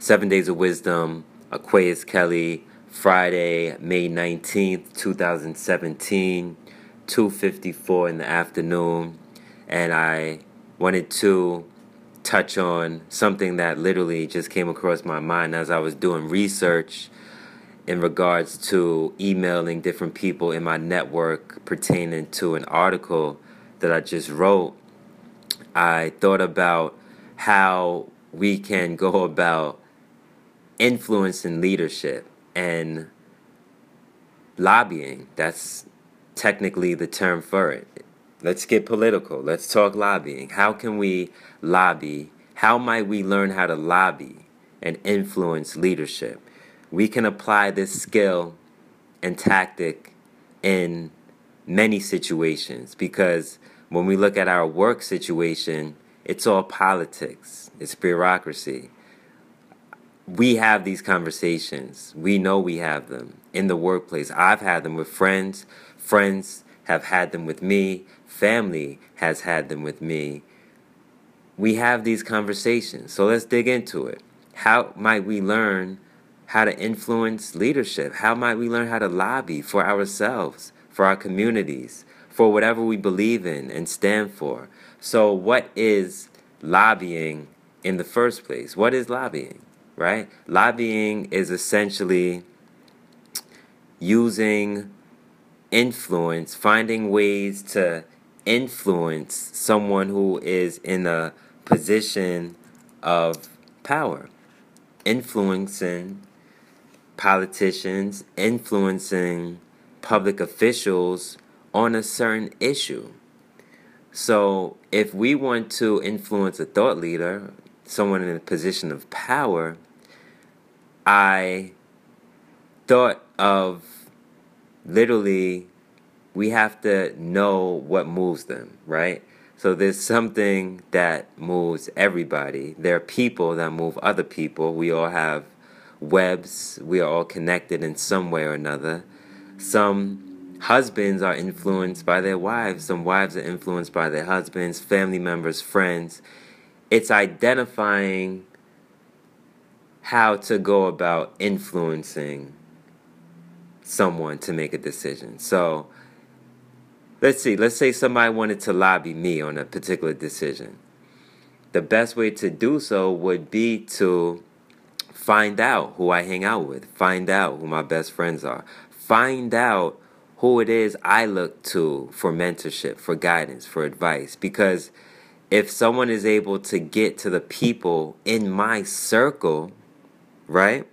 Seven Days of Wisdom, Aquaus Kelley, Friday, May 19th, 2017, 2:54 in the afternoon, and I wanted to touch on something that literally just came across my mind as I was doing research in regards to emailing different people in my network pertaining to an article that I just wrote. I thought about how we can go about influence and leadership and lobbying. That's technically the term for it. Let's get political. Let's talk lobbying. How can we lobby? How might we learn how to lobby and influence leadership? We can apply this skill and tactic in many situations because when we look at our work situation, it's all politics, it's bureaucracy we have these conversations. We know we have them in the workplace. I've had them with friends. Friends have had them with me. Family has had them with me. We have these conversations. So let's dig into it. How might we learn how to influence leadership? How might we learn how to lobby for ourselves, for our communities, for whatever we believe in and stand for? So, what is lobbying in the first place? What is lobbying? Right? Lobbying is essentially using influence, finding ways to influence someone who is in a position of power, influencing politicians, influencing public officials on a certain issue. So, if we want to influence a thought leader, someone in a position of power, I thought of literally we have to know what moves them, right? So there's something that moves everybody. There are people that move other people. We all have webs. We are all connected in some way or another. Some husbands are influenced by their wives. Some wives are influenced by their husbands, family members, friends. It's identifying how to go about influencing someone to make a decision. So let's see, let's say somebody wanted to lobby me on a particular decision. The best way to do so would be to find out who I hang out with, find out who my best friends are, find out who it is I look to for mentorship, for guidance, for advice. Because if someone is able to get to the people in my circle, right?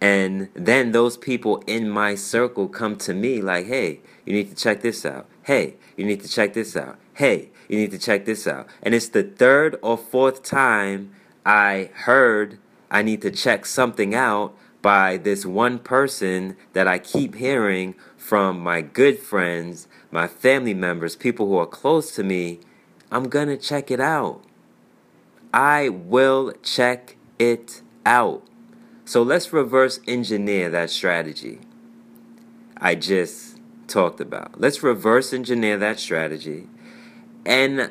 And then those people in my circle come to me like, hey, you need to check this out. Hey, you need to check this out. Hey, you need to check this out. And it's the third or fourth time I heard I need to check something out by this one person that I keep hearing from my good friends, my family members, people who are close to me. I'm going to check it out. I will check it out. So let's reverse engineer that strategy I just talked about. Let's reverse engineer that strategy and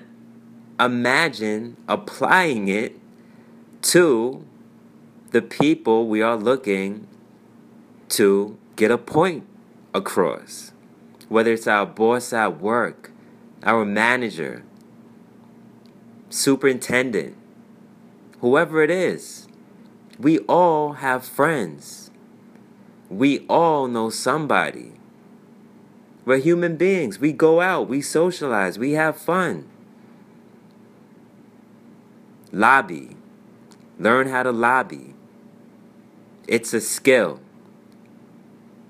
imagine applying it to the people we are looking to get a point across. Whether it's our boss at work, our manager, superintendent, whoever it is. We all have friends. We all know somebody. We're human beings. We go out, we socialize, we have fun. Lobby. Learn how to lobby. It's a skill.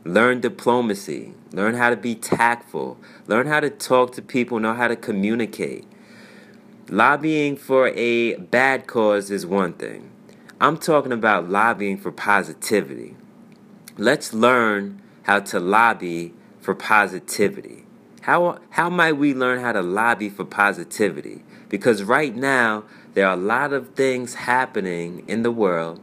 Learn diplomacy. Learn how to be tactful. Learn how to talk to people, know how to communicate. Lobbying for a bad cause is one thing. I'm talking about lobbying for positivity. Let's learn how to lobby for positivity. How, how might we learn how to lobby for positivity? Because right now, there are a lot of things happening in the world,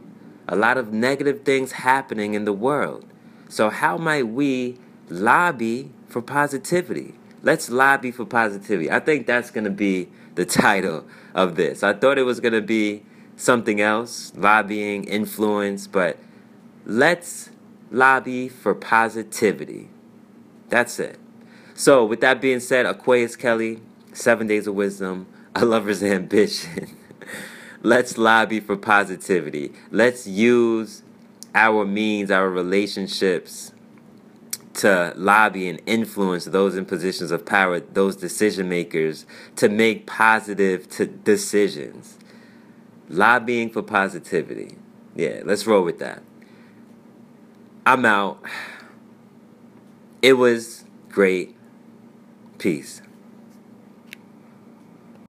a lot of negative things happening in the world. So, how might we lobby for positivity? Let's lobby for positivity. I think that's going to be the title of this. I thought it was going to be something else, lobbying, influence, but let's lobby for positivity. That's it. So, with that being said, Aquaus Kelley, Seven Days of Wisdom, A Lover's Ambition. let's lobby for positivity. Let's use our means, our relationships to lobby and influence those in positions of power, those decision makers, to make positive to decisions. Lobbying for positivity. Yeah, let's roll with that. I'm out. It was great. Peace.